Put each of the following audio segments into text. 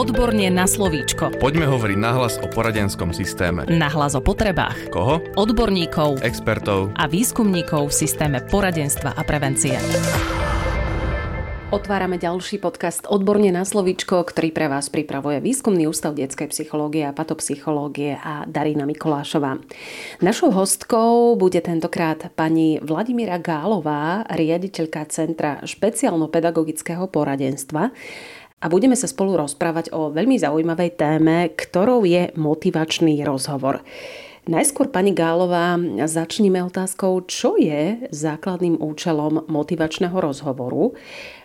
Odborne na slovíčko. Poďme hovoriť nahlas o poradenskom systéme. Nahlas o potrebách. Koho? Odborníkov Expertov. a výskumníkov v systéme poradenstva a prevencie. Otvárame ďalší podcast Odborne na slovíčko, ktorý pre vás pripravuje Výskumný ústav detskej psychológie a patopsychológie a Darina Mikolášová. Našou hostkou bude tentokrát pani Vladimíra Gálová, riaditeľka Centra špeciálno-pedagogického poradenstva a budeme sa spolu rozprávať o veľmi zaujímavej téme, ktorou je motivačný rozhovor. Najskôr, pani Gálová, začníme otázkou, čo je základným účelom motivačného rozhovoru,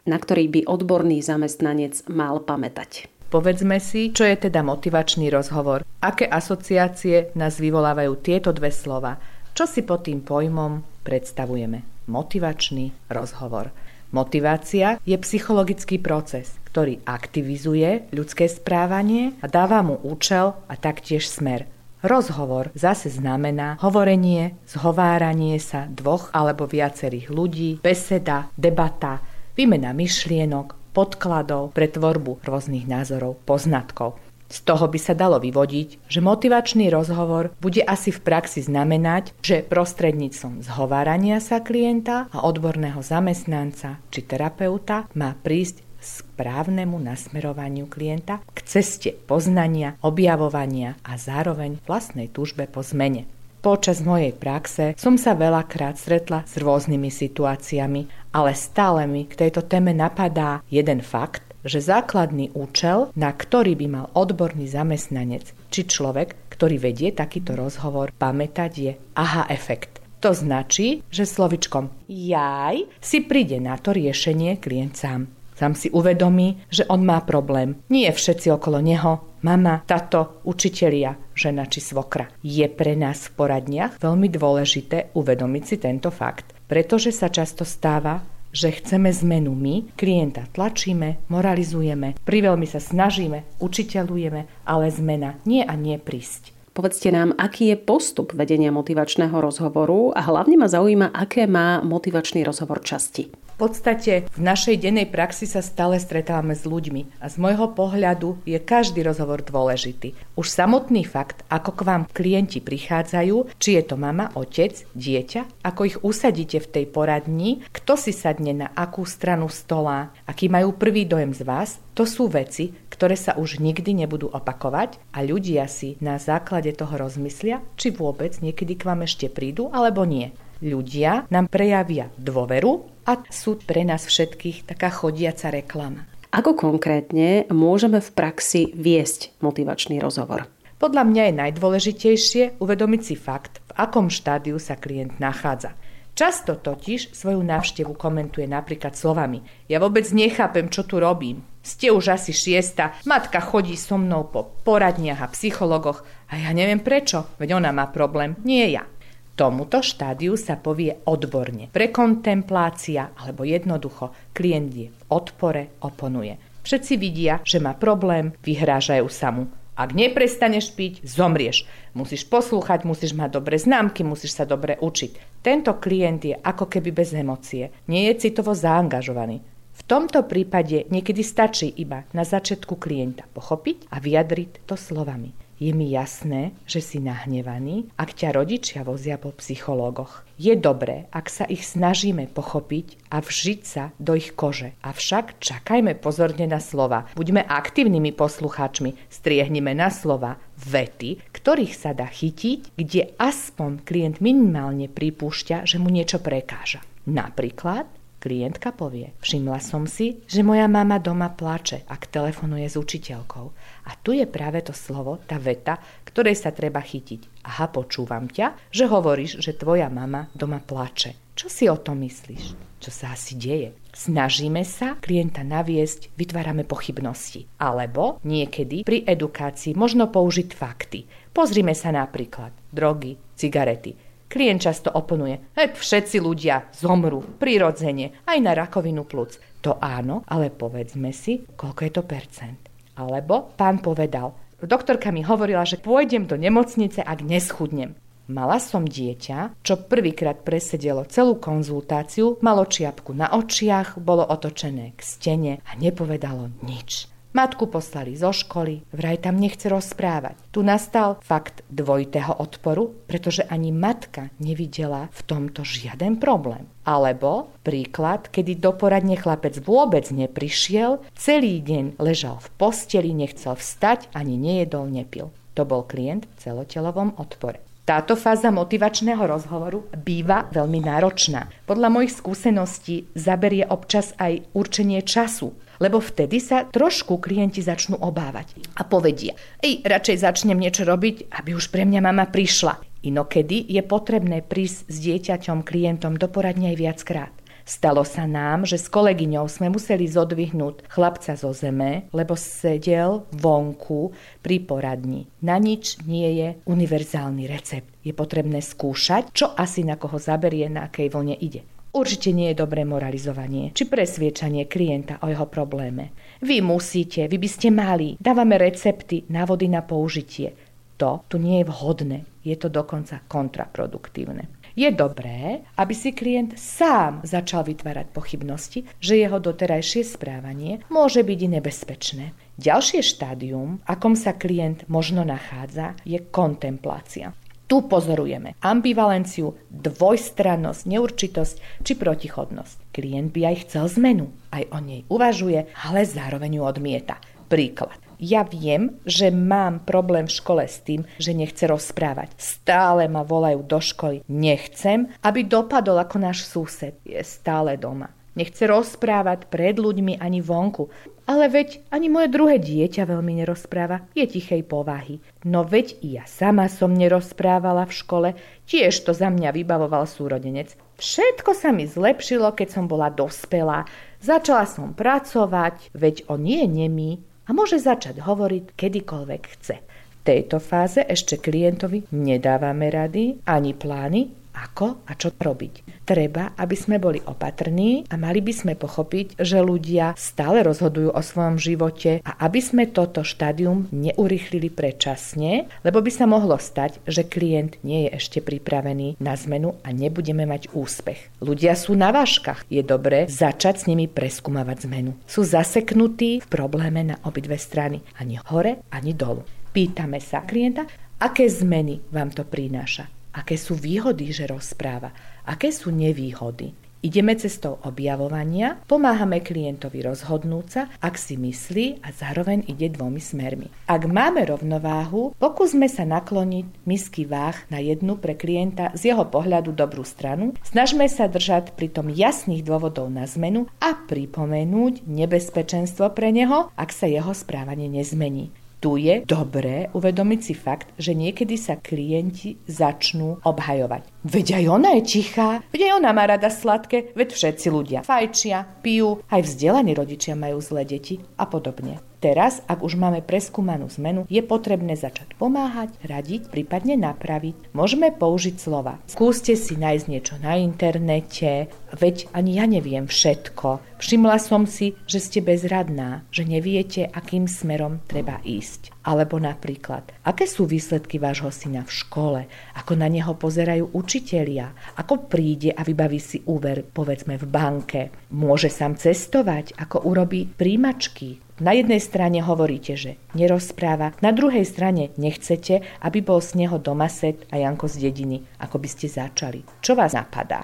na ktorý by odborný zamestnanec mal pamätať. Povedzme si, čo je teda motivačný rozhovor. Aké asociácie nás vyvolávajú tieto dve slova? Čo si pod tým pojmom predstavujeme? Motivačný rozhovor. Motivácia je psychologický proces, ktorý aktivizuje ľudské správanie a dáva mu účel a taktiež smer. Rozhovor zase znamená hovorenie, zhováranie sa dvoch alebo viacerých ľudí, beseda, debata, výmena myšlienok, podkladov pre tvorbu rôznych názorov, poznatkov. Z toho by sa dalo vyvodiť, že motivačný rozhovor bude asi v praxi znamenať, že prostredníctvom zhovárania sa klienta a odborného zamestnanca či terapeuta má prísť správnemu nasmerovaniu klienta k ceste poznania, objavovania a zároveň vlastnej túžbe po zmene. Počas mojej praxe som sa veľakrát stretla s rôznymi situáciami, ale stále mi k tejto téme napadá jeden fakt, že základný účel, na ktorý by mal odborný zamestnanec či človek, ktorý vedie takýto rozhovor, pamätať je aha efekt. To značí, že slovičkom jaj si príde na to riešenie klient sám. Sám si uvedomí, že on má problém. Nie všetci okolo neho, mama, tato, učitelia, žena či svokra. Je pre nás v poradniach veľmi dôležité uvedomiť si tento fakt, pretože sa často stáva, že chceme zmenu my, klienta tlačíme, moralizujeme, priveľmi sa snažíme, učiteľujeme, ale zmena nie a nie prísť. Povedzte nám, aký je postup vedenia motivačného rozhovoru a hlavne ma zaujíma, aké má motivačný rozhovor časti. V podstate v našej dennej praxi sa stále stretávame s ľuďmi a z môjho pohľadu je každý rozhovor dôležitý. Už samotný fakt, ako k vám klienti prichádzajú, či je to mama, otec, dieťa, ako ich usadíte v tej poradni, kto si sadne na akú stranu stola, aký majú prvý dojem z vás, to sú veci, ktoré sa už nikdy nebudú opakovať a ľudia si na základe toho rozmyslia, či vôbec niekedy k vám ešte prídu alebo nie. Ľudia nám prejavia dôveru a sú pre nás všetkých taká chodiaca reklama. Ako konkrétne môžeme v praxi viesť motivačný rozhovor? Podľa mňa je najdôležitejšie uvedomiť si fakt, v akom štádiu sa klient nachádza. Často totiž svoju návštevu komentuje napríklad slovami Ja vôbec nechápem, čo tu robím. Ste už asi šiesta, matka chodí so mnou po poradniach a psychologoch a ja neviem prečo, veď ona má problém, nie ja. Tomuto štádiu sa povie odborne. Prekontemplácia alebo jednoducho klient je v odpore, oponuje. Všetci vidia, že má problém, vyhrážajú sa mu. Ak neprestaneš piť, zomrieš. Musíš poslúchať, musíš mať dobré známky, musíš sa dobre učiť. Tento klient je ako keby bez emócie. Nie je citovo zaangažovaný. V tomto prípade niekedy stačí iba na začiatku klienta pochopiť a vyjadriť to slovami. Je mi jasné, že si nahnevaný, ak ťa rodičia vozia po psychológoch. Je dobré, ak sa ich snažíme pochopiť a vžiť sa do ich kože. Avšak čakajme pozorne na slova. Buďme aktívnymi poslucháčmi, striehnime na slova vety, ktorých sa dá chytiť, kde aspoň klient minimálne pripúšťa, že mu niečo prekáža. Napríklad Klientka povie, všimla som si, že moja mama doma plače, ak telefonuje s učiteľkou. A tu je práve to slovo, tá veta, ktorej sa treba chytiť. Aha, počúvam ťa, že hovoríš, že tvoja mama doma plače. Čo si o tom myslíš? Čo sa asi deje? Snažíme sa klienta naviesť, vytvárame pochybnosti. Alebo niekedy pri edukácii možno použiť fakty. Pozrime sa napríklad drogy, cigarety. Klient často oponuje, e, všetci ľudia zomrú prirodzene aj na rakovinu plúc. To áno, ale povedzme si, koľko je to percent. Alebo pán povedal, doktorka mi hovorila, že pôjdem do nemocnice, ak neschudnem. Mala som dieťa, čo prvýkrát presedelo celú konzultáciu, malo čiapku na očiach, bolo otočené k stene a nepovedalo nič. Matku poslali zo školy, vraj tam nechce rozprávať. Tu nastal fakt dvojitého odporu, pretože ani matka nevidela v tomto žiaden problém. Alebo príklad, kedy do poradne chlapec vôbec neprišiel, celý deň ležal v posteli, nechcel vstať, ani nejedol, nepil. To bol klient v celotelovom odpore. Táto fáza motivačného rozhovoru býva veľmi náročná. Podľa mojich skúseností zaberie občas aj určenie času, lebo vtedy sa trošku klienti začnú obávať a povedia, ej, radšej začnem niečo robiť, aby už pre mňa mama prišla. Inokedy je potrebné prísť s dieťaťom, klientom do poradne aj viackrát. Stalo sa nám, že s kolegyňou sme museli zodvihnúť chlapca zo zeme, lebo sedel vonku pri poradni. Na nič nie je univerzálny recept. Je potrebné skúšať, čo asi na koho zaberie, na akej vlne ide. Určite nie je dobré moralizovanie či presviečanie klienta o jeho probléme. Vy musíte, vy by ste mali. Dávame recepty, návody na použitie. To tu nie je vhodné je to dokonca kontraproduktívne. Je dobré, aby si klient sám začal vytvárať pochybnosti, že jeho doterajšie správanie môže byť nebezpečné. Ďalšie štádium, akom sa klient možno nachádza, je kontemplácia. Tu pozorujeme ambivalenciu, dvojstrannosť, neurčitosť či protichodnosť. Klient by aj chcel zmenu, aj o nej uvažuje, ale zároveň ju odmieta. Príklad ja viem, že mám problém v škole s tým, že nechce rozprávať. Stále ma volajú do školy. Nechcem, aby dopadol ako náš sused. Je stále doma. Nechce rozprávať pred ľuďmi ani vonku. Ale veď ani moje druhé dieťa veľmi nerozpráva, je tichej povahy. No veď i ja sama som nerozprávala v škole, tiež to za mňa vybavoval súrodenec. Všetko sa mi zlepšilo, keď som bola dospelá. Začala som pracovať, veď on nie je nemý, a môže začať hovoriť kedykoľvek chce. V tejto fáze ešte klientovi nedávame rady ani plány, ako a čo robiť. Treba, aby sme boli opatrní a mali by sme pochopiť, že ľudia stále rozhodujú o svojom živote a aby sme toto štádium neurychlili predčasne, lebo by sa mohlo stať, že klient nie je ešte pripravený na zmenu a nebudeme mať úspech. Ľudia sú na váškach. Je dobré začať s nimi preskúmavať zmenu. Sú zaseknutí v probléme na obidve strany. Ani hore, ani dolu. Pýtame sa klienta, aké zmeny vám to prináša aké sú výhody, že rozpráva, aké sú nevýhody. Ideme cestou objavovania, pomáhame klientovi rozhodnúť sa, ak si myslí a zároveň ide dvomi smermi. Ak máme rovnováhu, pokúsme sa nakloniť misky váh na jednu pre klienta z jeho pohľadu dobrú stranu, snažme sa držať pritom jasných dôvodov na zmenu a pripomenúť nebezpečenstvo pre neho, ak sa jeho správanie nezmení tu je dobré uvedomiť si fakt, že niekedy sa klienti začnú obhajovať. Veď aj ona je tichá, veď aj ona má rada sladké, veď všetci ľudia fajčia, pijú, aj vzdelaní rodičia majú zlé deti a podobne. Teraz, ak už máme preskúmanú zmenu, je potrebné začať pomáhať, radiť, prípadne napraviť. Môžeme použiť slova. Skúste si nájsť niečo na internete, veď ani ja neviem všetko. Všimla som si, že ste bezradná, že neviete, akým smerom treba ísť. Alebo napríklad, aké sú výsledky vášho syna v škole, ako na neho pozerajú učitelia, ako príde a vybaví si úver, povedzme v banke. Môže sám cestovať, ako urobí príjmačky. Na jednej strane hovoríte, že nerozpráva, na druhej strane nechcete, aby bol z neho domaset a Janko z dediny, ako by ste začali. Čo vás napadá?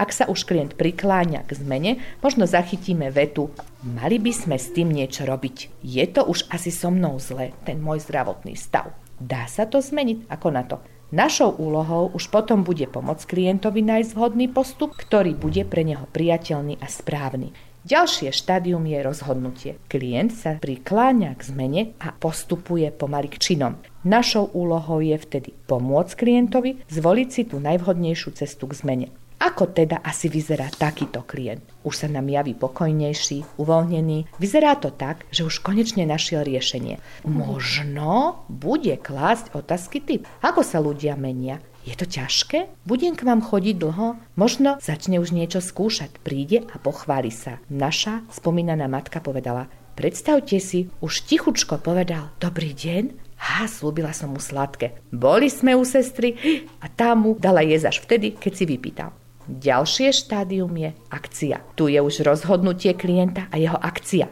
Ak sa už klient prikláňa k zmene, možno zachytíme vetu Mali by sme s tým niečo robiť. Je to už asi so mnou zle, ten môj zdravotný stav. Dá sa to zmeniť? Ako na to? Našou úlohou už potom bude pomôcť klientovi nájsť vhodný postup, ktorý bude pre neho priateľný a správny. Ďalšie štádium je rozhodnutie. Klient sa prikláňa k zmene a postupuje pomaly k činom. Našou úlohou je vtedy pomôcť klientovi zvoliť si tú najvhodnejšiu cestu k zmene. Ako teda asi vyzerá takýto klient? Už sa nám javí pokojnejší, uvoľnený. Vyzerá to tak, že už konečne našiel riešenie. Možno bude klásť otázky typ. Ako sa ľudia menia? Je to ťažké? Budem k vám chodiť dlho? Možno začne už niečo skúšať. Príde a pochváli sa. Naša spomínaná matka povedala, predstavte si, už tichučko povedal, dobrý deň, Ha, slúbila som mu sladké. Boli sme u sestry a tá mu dala jesť až vtedy, keď si vypýtal. Ďalšie štádium je akcia. Tu je už rozhodnutie klienta a jeho akcia.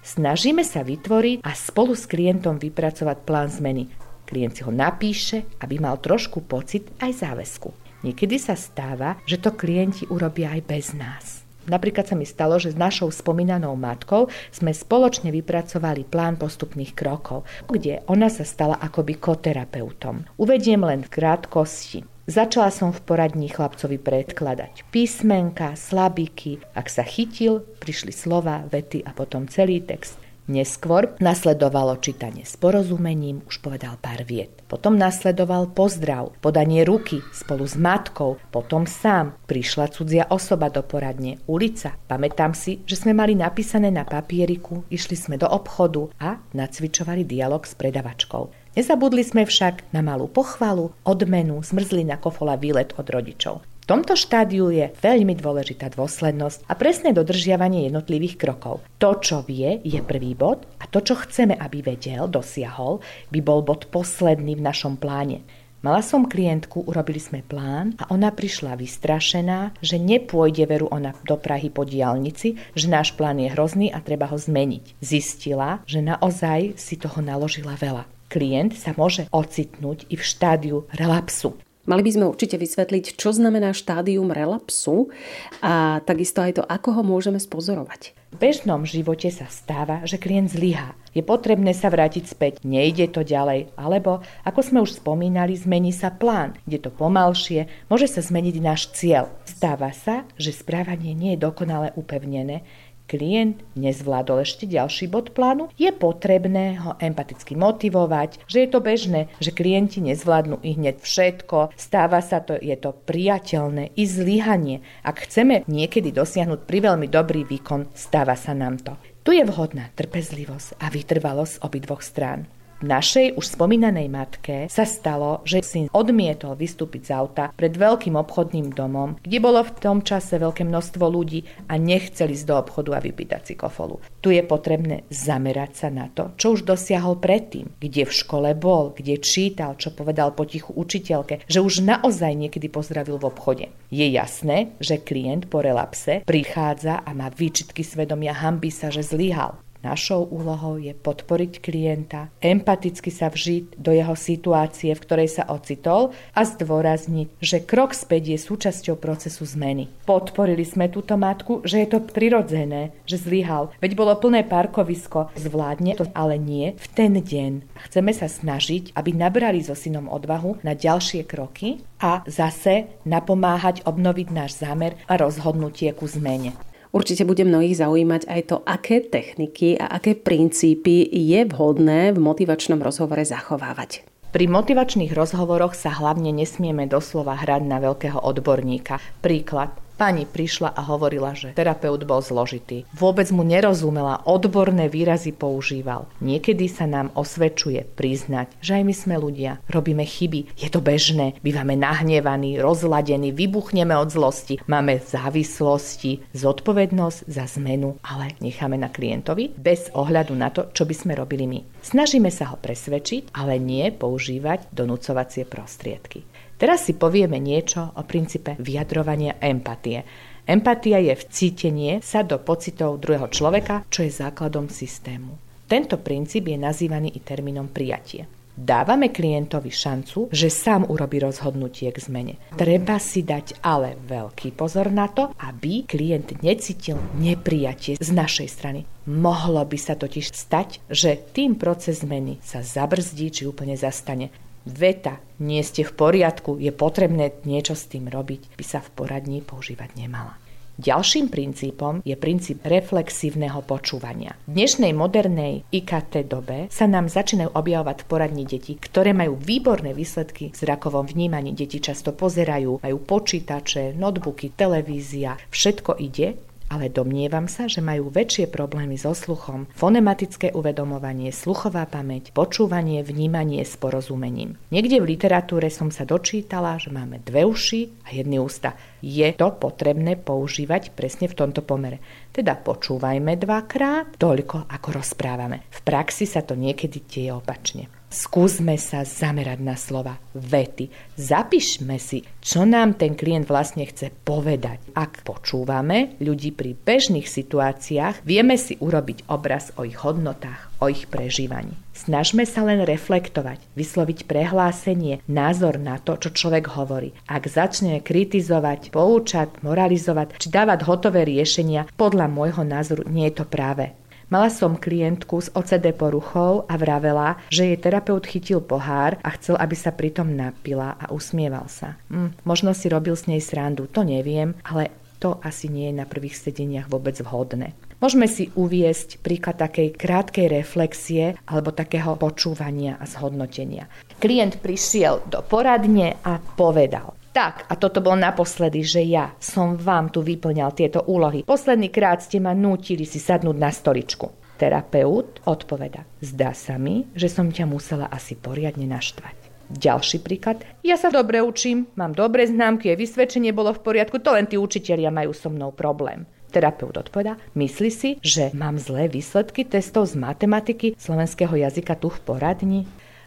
Snažíme sa vytvoriť a spolu s klientom vypracovať plán zmeny. Klient si ho napíše, aby mal trošku pocit aj záväzku. Niekedy sa stáva, že to klienti urobia aj bez nás. Napríklad sa mi stalo, že s našou spomínanou matkou sme spoločne vypracovali plán postupných krokov, kde ona sa stala akoby koterapeutom. Uvediem len v krátkosti. Začala som v poradní chlapcovi predkladať písmenka, slabiky. Ak sa chytil, prišli slova, vety a potom celý text. Neskôr nasledovalo čítanie s porozumením, už povedal pár viet. Potom nasledoval pozdrav, podanie ruky spolu s matkou, potom sám. Prišla cudzia osoba do poradne, ulica. Pamätám si, že sme mali napísané na papieriku, išli sme do obchodu a nacvičovali dialog s predavačkou. Nezabudli sme však na malú pochvalu, odmenu, zmrzlina, kofola, výlet od rodičov. V tomto štádiu je veľmi dôležitá dôslednosť a presné dodržiavanie jednotlivých krokov. To, čo vie, je prvý bod a to, čo chceme, aby vedel, dosiahol, by bol bod posledný v našom pláne. Mala som klientku, urobili sme plán a ona prišla vystrašená, že nepôjde veru ona do Prahy po diálnici, že náš plán je hrozný a treba ho zmeniť. Zistila, že naozaj si toho naložila veľa. Klient sa môže ocitnúť i v štádiu relapsu. Mali by sme určite vysvetliť, čo znamená štádium relapsu a takisto aj to, ako ho môžeme spozorovať. V bežnom živote sa stáva, že klient zlyhá. Je potrebné sa vrátiť späť, nejde to ďalej, alebo, ako sme už spomínali, zmení sa plán, ide to pomalšie, môže sa zmeniť náš cieľ. Stáva sa, že správanie nie je dokonale upevnené, klient nezvládol ešte ďalší bod plánu, je potrebné ho empaticky motivovať, že je to bežné, že klienti nezvládnu i hneď všetko, stáva sa to, je to priateľné i zlyhanie. Ak chceme niekedy dosiahnuť priveľmi dobrý výkon, stáva sa nám to. Tu je vhodná trpezlivosť a vytrvalosť obidvoch strán. Našej už spomínanej matke sa stalo, že syn odmietol vystúpiť z auta pred veľkým obchodným domom, kde bolo v tom čase veľké množstvo ľudí a nechceli ísť do obchodu a vypýtať si kofolu. Tu je potrebné zamerať sa na to, čo už dosiahol predtým, kde v škole bol, kde čítal, čo povedal potichu učiteľke, že už naozaj niekedy pozdravil v obchode. Je jasné, že klient po relapse prichádza a má výčitky svedomia, hambí sa, že zlyhal. Našou úlohou je podporiť klienta, empaticky sa vžiť do jeho situácie, v ktorej sa ocitol a zdôrazniť, že krok späť je súčasťou procesu zmeny. Podporili sme túto matku, že je to prirodzené, že zlyhal, veď bolo plné parkovisko, zvládne to ale nie v ten deň. Chceme sa snažiť, aby nabrali so synom odvahu na ďalšie kroky a zase napomáhať obnoviť náš zámer a rozhodnutie ku zmene. Určite bude mnohých zaujímať aj to, aké techniky a aké princípy je vhodné v motivačnom rozhovore zachovávať. Pri motivačných rozhovoroch sa hlavne nesmieme doslova hrať na veľkého odborníka. Príklad. Pani prišla a hovorila, že terapeut bol zložitý. Vôbec mu nerozumela, odborné výrazy používal. Niekedy sa nám osvedčuje priznať, že aj my sme ľudia, robíme chyby, je to bežné, bývame nahnevaní, rozladení, vybuchneme od zlosti, máme závislosti, zodpovednosť za zmenu, ale necháme na klientovi bez ohľadu na to, čo by sme robili my. Snažíme sa ho presvedčiť, ale nie používať donúcovacie prostriedky. Teraz si povieme niečo o princípe vyjadrovania empatie. Empatia je vcítenie sa do pocitov druhého človeka, čo je základom systému. Tento princíp je nazývaný i termínom prijatie. Dávame klientovi šancu, že sám urobí rozhodnutie k zmene. Treba si dať ale veľký pozor na to, aby klient necítil neprijatie z našej strany. Mohlo by sa totiž stať, že tým proces zmeny sa zabrzdí či úplne zastane veta nie ste v poriadku, je potrebné niečo s tým robiť, by sa v poradní používať nemala. Ďalším princípom je princíp reflexívneho počúvania. V dnešnej modernej IKT dobe sa nám začínajú objavovať poradní deti, ktoré majú výborné výsledky v zrakovom vnímaní. Deti často pozerajú, majú počítače, notebooky, televízia, všetko ide, ale domnievam sa, že majú väčšie problémy so sluchom, fonematické uvedomovanie, sluchová pamäť, počúvanie, vnímanie s porozumením. Niekde v literatúre som sa dočítala, že máme dve uši a jedny ústa. Je to potrebné používať presne v tomto pomere. Teda počúvajme dvakrát toľko, ako rozprávame. V praxi sa to niekedy deje opačne. Skúsme sa zamerať na slova, vety. Zapíšme si, čo nám ten klient vlastne chce povedať. Ak počúvame ľudí pri bežných situáciách, vieme si urobiť obraz o ich hodnotách, o ich prežívaní. Snažme sa len reflektovať, vysloviť prehlásenie, názor na to, čo človek hovorí. Ak začne kritizovať, poučať, moralizovať či dávať hotové riešenia, podľa môjho názoru nie je to práve. Mala som klientku s OCD poruchou a vravela, že jej terapeut chytil pohár a chcel, aby sa pritom napila a usmieval sa. Hm, možno si robil s nej srandu, to neviem, ale to asi nie je na prvých sedeniach vôbec vhodné. Môžeme si uviesť príklad takej krátkej reflexie alebo takého počúvania a zhodnotenia. Klient prišiel do poradne a povedal tak, a toto bol naposledy, že ja som vám tu vyplňal tieto úlohy. Posledný krát ste ma nútili si sadnúť na stoličku. Terapeut odpoveda, zdá sa mi, že som ťa musela asi poriadne naštvať. Ďalší príklad. Ja sa dobre učím, mám dobré známky, je vysvedčenie bolo v poriadku, to len tí učitelia majú so mnou problém. Terapeut odpoveda, myslí si, že mám zlé výsledky testov z matematiky slovenského jazyka tu v poradni?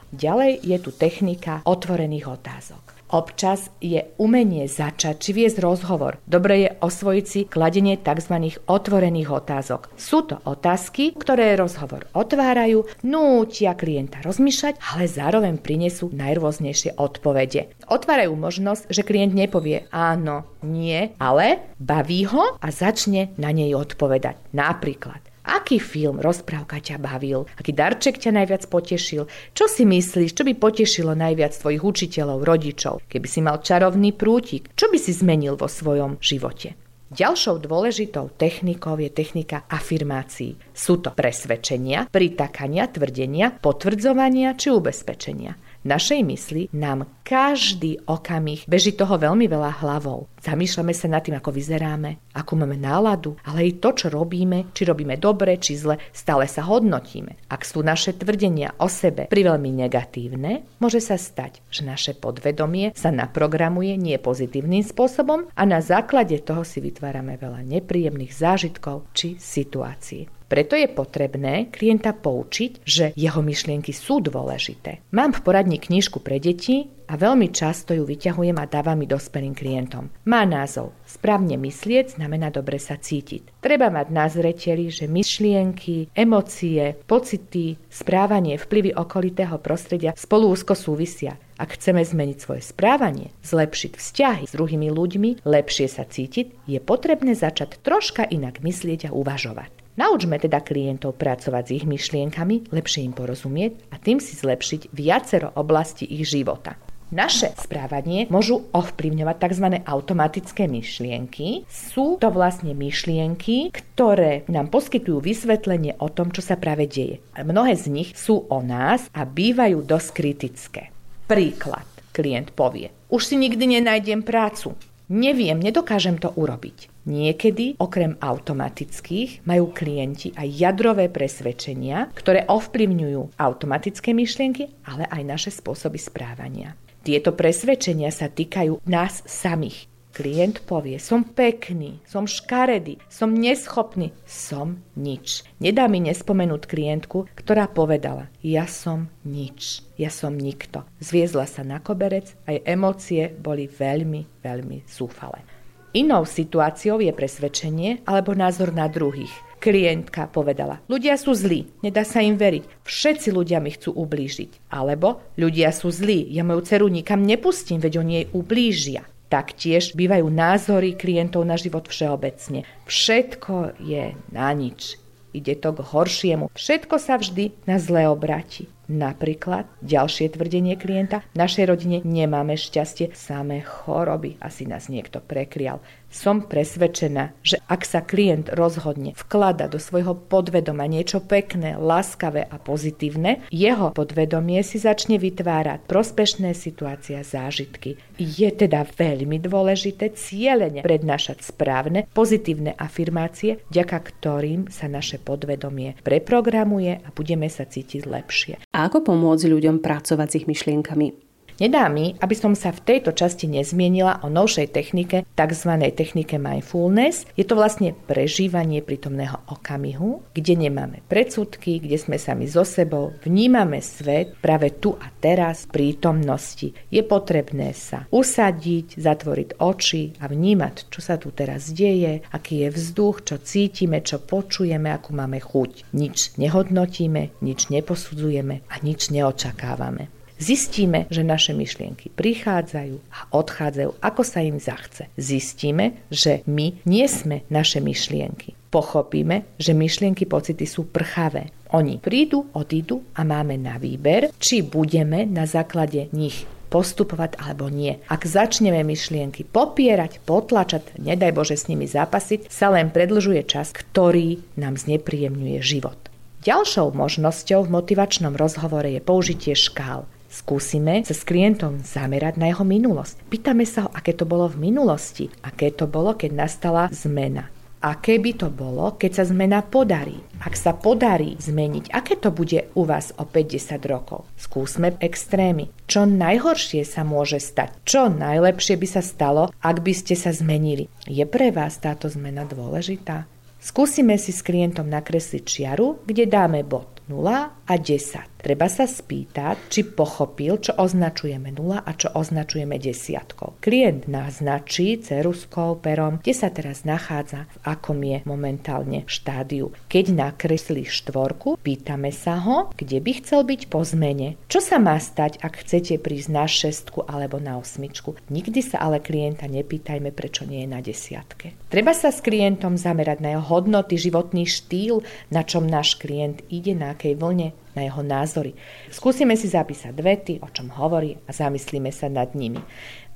Ďalej je tu technika otvorených otázok. Občas je umenie začať či viesť rozhovor. Dobre je osvojiť si kladenie tzv. otvorených otázok. Sú to otázky, ktoré rozhovor otvárajú, nútia klienta rozmýšľať, ale zároveň prinesú najrôznejšie odpovede. Otvárajú možnosť, že klient nepovie áno, nie, ale baví ho a začne na nej odpovedať. Napríklad, Aký film, rozprávka ťa bavil? Aký darček ťa najviac potešil? Čo si myslíš, čo by potešilo najviac tvojich učiteľov, rodičov? Keby si mal čarovný prútik, čo by si zmenil vo svojom živote? Ďalšou dôležitou technikou je technika afirmácií. Sú to presvedčenia, pritakania, tvrdenia, potvrdzovania či ubezpečenia našej mysli nám každý okamih beží toho veľmi veľa hlavou. Zamýšľame sa nad tým, ako vyzeráme, akú máme náladu, ale aj to, čo robíme, či robíme dobre, či zle, stále sa hodnotíme. Ak sú naše tvrdenia o sebe priveľmi negatívne, môže sa stať, že naše podvedomie sa naprogramuje nie pozitívnym spôsobom a na základe toho si vytvárame veľa nepríjemných zážitkov či situácií. Preto je potrebné klienta poučiť, že jeho myšlienky sú dôležité. Mám v poradni knižku pre deti a veľmi často ju vyťahujem a dávam ju dospelým klientom. Má názov Správne myslieť znamená dobre sa cítiť. Treba mať na zreteli, že myšlienky, emócie, pocity, správanie, vplyvy okolitého prostredia spolu úzko súvisia. Ak chceme zmeniť svoje správanie, zlepšiť vzťahy s druhými ľuďmi, lepšie sa cítiť, je potrebné začať troška inak myslieť a uvažovať. Naučme teda klientov pracovať s ich myšlienkami, lepšie im porozumieť a tým si zlepšiť viacero oblasti ich života. Naše správanie môžu ovplyvňovať tzv. automatické myšlienky. Sú to vlastne myšlienky, ktoré nám poskytujú vysvetlenie o tom, čo sa práve deje. Mnohé z nich sú o nás a bývajú dosť kritické. Príklad. Klient povie, už si nikdy nenájdem prácu. Neviem, nedokážem to urobiť. Niekedy, okrem automatických, majú klienti aj jadrové presvedčenia, ktoré ovplyvňujú automatické myšlienky, ale aj naše spôsoby správania. Tieto presvedčenia sa týkajú nás samých. Klient povie, som pekný, som škaredý, som neschopný, som nič. Nedá mi nespomenúť klientku, ktorá povedala, ja som nič, ja som nikto. Zviezla sa na koberec a jej emócie boli veľmi, veľmi zúfale. Inou situáciou je presvedčenie alebo názor na druhých. Klientka povedala, ľudia sú zlí, nedá sa im veriť, všetci ľudia mi chcú ublížiť. Alebo ľudia sú zlí, ja moju dceru nikam nepustím, veď oni jej ublížia. Taktiež bývajú názory klientov na život všeobecne. Všetko je na nič. Ide to k horšiemu. Všetko sa vždy na zlé obráti. Napríklad ďalšie tvrdenie klienta, v našej rodine nemáme šťastie, samé choroby, asi nás niekto preklial. Som presvedčená, že ak sa klient rozhodne vklada do svojho podvedoma niečo pekné, láskavé a pozitívne, jeho podvedomie si začne vytvárať prospešné situácie a zážitky. Je teda veľmi dôležité cieľene prednášať správne, pozitívne afirmácie, vďaka ktorým sa naše podvedomie preprogramuje a budeme sa cítiť lepšie. A ako pomôcť ľuďom pracovať s ich myšlienkami? Nedá mi, aby som sa v tejto časti nezmienila o novšej technike, tzv. technike mindfulness. Je to vlastne prežívanie prítomného okamihu, kde nemáme predsudky, kde sme sami so sebou, vnímame svet práve tu a teraz v prítomnosti. Je potrebné sa usadiť, zatvoriť oči a vnímať, čo sa tu teraz deje, aký je vzduch, čo cítime, čo počujeme, akú máme chuť. Nič nehodnotíme, nič neposudzujeme a nič neočakávame. Zistíme, že naše myšlienky prichádzajú a odchádzajú, ako sa im zachce. Zistíme, že my nie sme naše myšlienky. Pochopíme, že myšlienky, pocity sú prchavé. Oni prídu, odídu a máme na výber, či budeme na základe nich postupovať alebo nie. Ak začneme myšlienky popierať, potlačať, nedaj Bože s nimi zápasiť, sa len predlžuje čas, ktorý nám znepríjemňuje život. Ďalšou možnosťou v motivačnom rozhovore je použitie škál. Skúsime sa s klientom zamerať na jeho minulosť. Pýtame sa ho, aké to bolo v minulosti, aké to bolo, keď nastala zmena. Aké by to bolo, keď sa zmena podarí? Ak sa podarí zmeniť, aké to bude u vás o 50 rokov? Skúsme extrémy. Čo najhoršie sa môže stať? Čo najlepšie by sa stalo, ak by ste sa zmenili? Je pre vás táto zmena dôležitá? Skúsime si s klientom nakresliť čiaru, kde dáme bod 0 a 10. Treba sa spýtať, či pochopil, čo označujeme 0 a čo označujeme desiatkou. Klient naznačí ceruskou, perom, kde sa teraz nachádza, v akom je momentálne štádiu. Keď nakreslí štvorku, pýtame sa ho, kde by chcel byť po zmene. Čo sa má stať, ak chcete prísť na šestku alebo na osmičku? Nikdy sa ale klienta nepýtajme, prečo nie je na desiatke. Treba sa s klientom zamerať na jeho hodnoty, životný štýl, na čom náš klient ide, na akej vlne, na jeho názory. Skúsime si zapísať vety, o čom hovorí a zamyslíme sa nad nimi.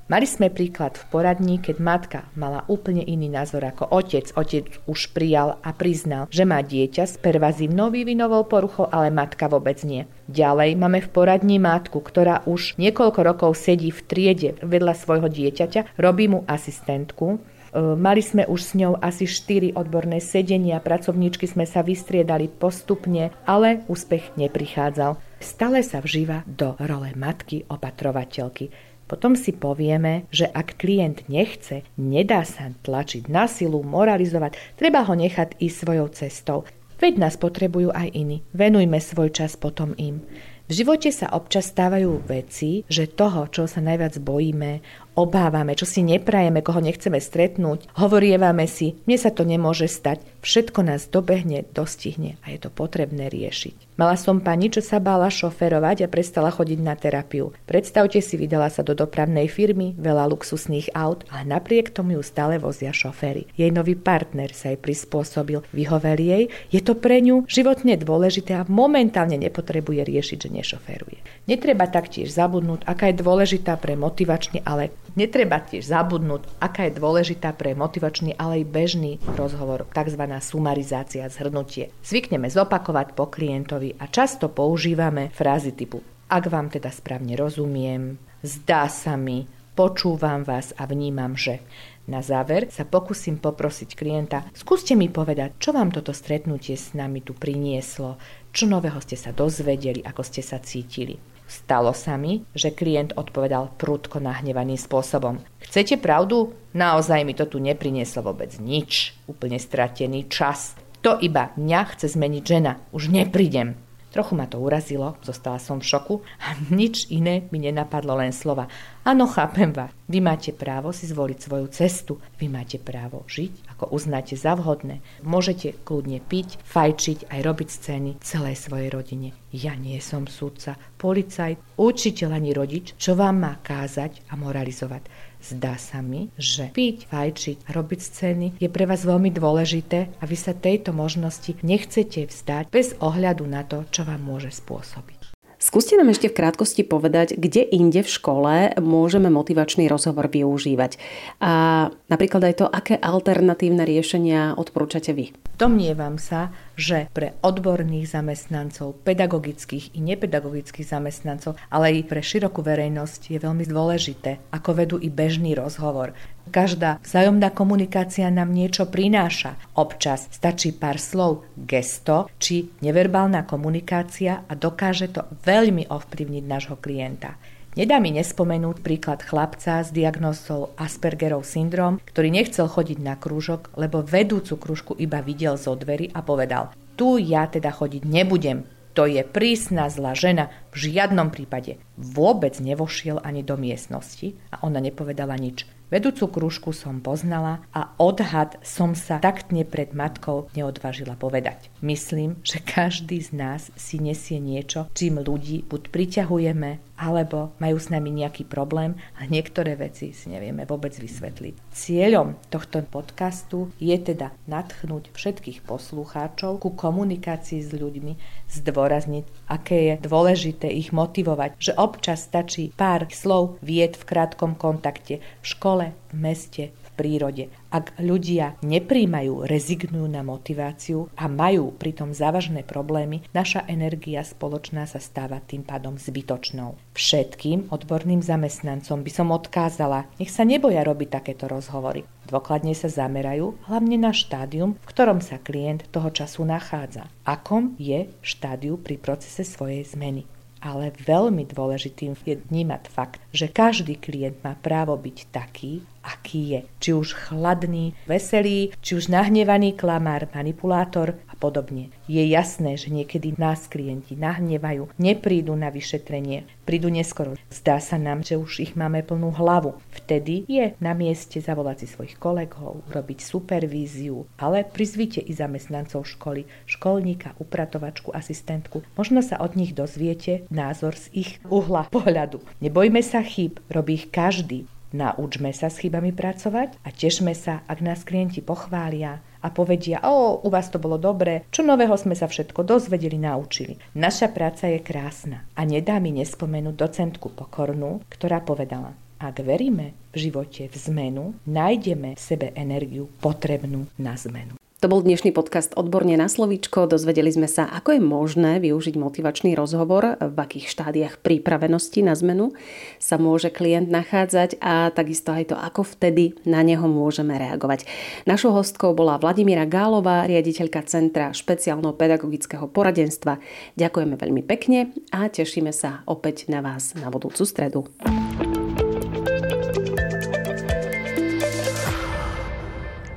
Mali sme príklad v poradní, keď matka mala úplne iný názor ako otec. Otec už prijal a priznal, že má dieťa s pervazívnou vývinovou poruchou, ale matka vôbec nie. Ďalej máme v poradní matku, ktorá už niekoľko rokov sedí v triede vedľa svojho dieťaťa, robí mu asistentku mali sme už s ňou asi 4 odborné sedenia, pracovníčky sme sa vystriedali postupne, ale úspech neprichádzal. Stále sa vžíva do role matky opatrovateľky. Potom si povieme, že ak klient nechce, nedá sa tlačiť na silu, moralizovať, treba ho nechať ísť svojou cestou. Veď nás potrebujú aj iní. Venujme svoj čas potom im. V živote sa občas stávajú veci, že toho, čo sa najviac bojíme, obávame, čo si neprajeme, koho nechceme stretnúť, hovorievame si, mne sa to nemôže stať, všetko nás dobehne, dostihne a je to potrebné riešiť. Mala som pani, čo sa bála šoferovať a prestala chodiť na terapiu. Predstavte si, vydala sa do dopravnej firmy, veľa luxusných aut, ale napriek tomu ju stále vozia šoféry. Jej nový partner sa jej prispôsobil, vyhovel jej, je to pre ňu životne dôležité a momentálne nepotrebuje riešiť, že nešoféruje. Netreba taktiež zabudnúť, aká je dôležitá pre motivačný, ale Netreba tiež zabudnúť, aká je dôležitá pre motivačný, ale aj bežný rozhovor, tzv. sumarizácia, zhrnutie. Zvykneme zopakovať po klientovi a často používame frázy typu ak vám teda správne rozumiem, zdá sa mi, počúvam vás a vnímam, že. Na záver sa pokúsim poprosiť klienta, skúste mi povedať, čo vám toto stretnutie s nami tu prinieslo, čo nového ste sa dozvedeli, ako ste sa cítili. Stalo sa mi, že klient odpovedal prudko nahnevaným spôsobom. Chcete pravdu? Naozaj mi to tu neprinieslo vôbec nič. Úplne stratený čas. To iba mňa chce zmeniť žena. Už neprídem. Trochu ma to urazilo, zostala som v šoku a nič iné mi nenapadlo len slova. Áno, chápem vás. Vy máte právo si zvoliť svoju cestu. Vy máte právo žiť, ako uznáte za vhodné. Môžete kľudne piť, fajčiť, aj robiť scény celej svojej rodine. Ja nie som súdca, policajt, učiteľ ani rodič, čo vám má kázať a moralizovať. Zdá sa mi, že piť, fajčiť robiť scény je pre vás veľmi dôležité a vy sa tejto možnosti nechcete vzdať bez ohľadu na to, čo vám môže spôsobiť. Skúste nám ešte v krátkosti povedať, kde inde v škole môžeme motivačný rozhovor využívať. A napríklad aj to, aké alternatívne riešenia odporúčate vy. Domnievam sa, že pre odborných zamestnancov, pedagogických i nepedagogických zamestnancov, ale aj pre širokú verejnosť je veľmi dôležité, ako vedú i bežný rozhovor. Každá vzájomná komunikácia nám niečo prináša. Občas stačí pár slov, gesto či neverbálna komunikácia a dokáže to veľmi ovplyvniť nášho klienta. Nedá mi nespomenúť príklad chlapca s diagnózou Aspergerov syndrom, ktorý nechcel chodiť na krúžok, lebo vedúcu krúžku iba videl zo dverí a povedal tu ja teda chodiť nebudem, to je prísna zlá žena, v žiadnom prípade. Vôbec nevošiel ani do miestnosti a ona nepovedala nič. Vedúcu krúžku som poznala a odhad som sa taktne pred matkou neodvážila povedať. Myslím, že každý z nás si nesie niečo, čím ľudí buď priťahujeme, alebo majú s nami nejaký problém a niektoré veci si nevieme vôbec vysvetliť. Cieľom tohto podcastu je teda natchnúť všetkých poslucháčov ku komunikácii s ľuďmi, zdôrazniť, aké je dôležité ich motivovať, že občas stačí pár slov vied v krátkom kontakte v škole, v meste, prírode. Ak ľudia nepríjmajú, rezignujú na motiváciu a majú pritom závažné problémy, naša energia spoločná sa stáva tým pádom zbytočnou. Všetkým odborným zamestnancom by som odkázala, nech sa neboja robiť takéto rozhovory. Dôkladne sa zamerajú hlavne na štádium, v ktorom sa klient toho času nachádza. Akom je štádiu pri procese svojej zmeny ale veľmi dôležitým je vnímať fakt, že každý klient má právo byť taký, aký je. Či už chladný, veselý, či už nahnevaný klamár, manipulátor a podobne. Je jasné, že niekedy nás klienti nahnevajú, neprídu na vyšetrenie, prídu neskoro. Zdá sa nám, že už ich máme plnú hlavu. Vtedy je na mieste zavolať si svojich kolegov, robiť supervíziu, ale prizvíte i zamestnancov školy, školníka, upratovačku, asistentku. Možno sa od nich dozviete názor z ich uhla pohľadu. Nebojme sa chyb, robí ich každý. Naučme sa s chybami pracovať a tešme sa, ak nás klienti pochvália a povedia, o, u vás to bolo dobré, čo nového sme sa všetko dozvedeli, naučili. Naša práca je krásna a nedá mi nespomenúť docentku Pokornú, ktorá povedala, ak veríme v živote v zmenu, nájdeme v sebe energiu potrebnú na zmenu. To bol dnešný podcast Odborne na slovíčko. Dozvedeli sme sa, ako je možné využiť motivačný rozhovor, v akých štádiách pripravenosti na zmenu sa môže klient nachádzať a takisto aj to, ako vtedy na neho môžeme reagovať. Našou hostkou bola Vladimíra Gálová, riaditeľka Centra špeciálneho pedagogického poradenstva. Ďakujeme veľmi pekne a tešíme sa opäť na vás na budúcu stredu.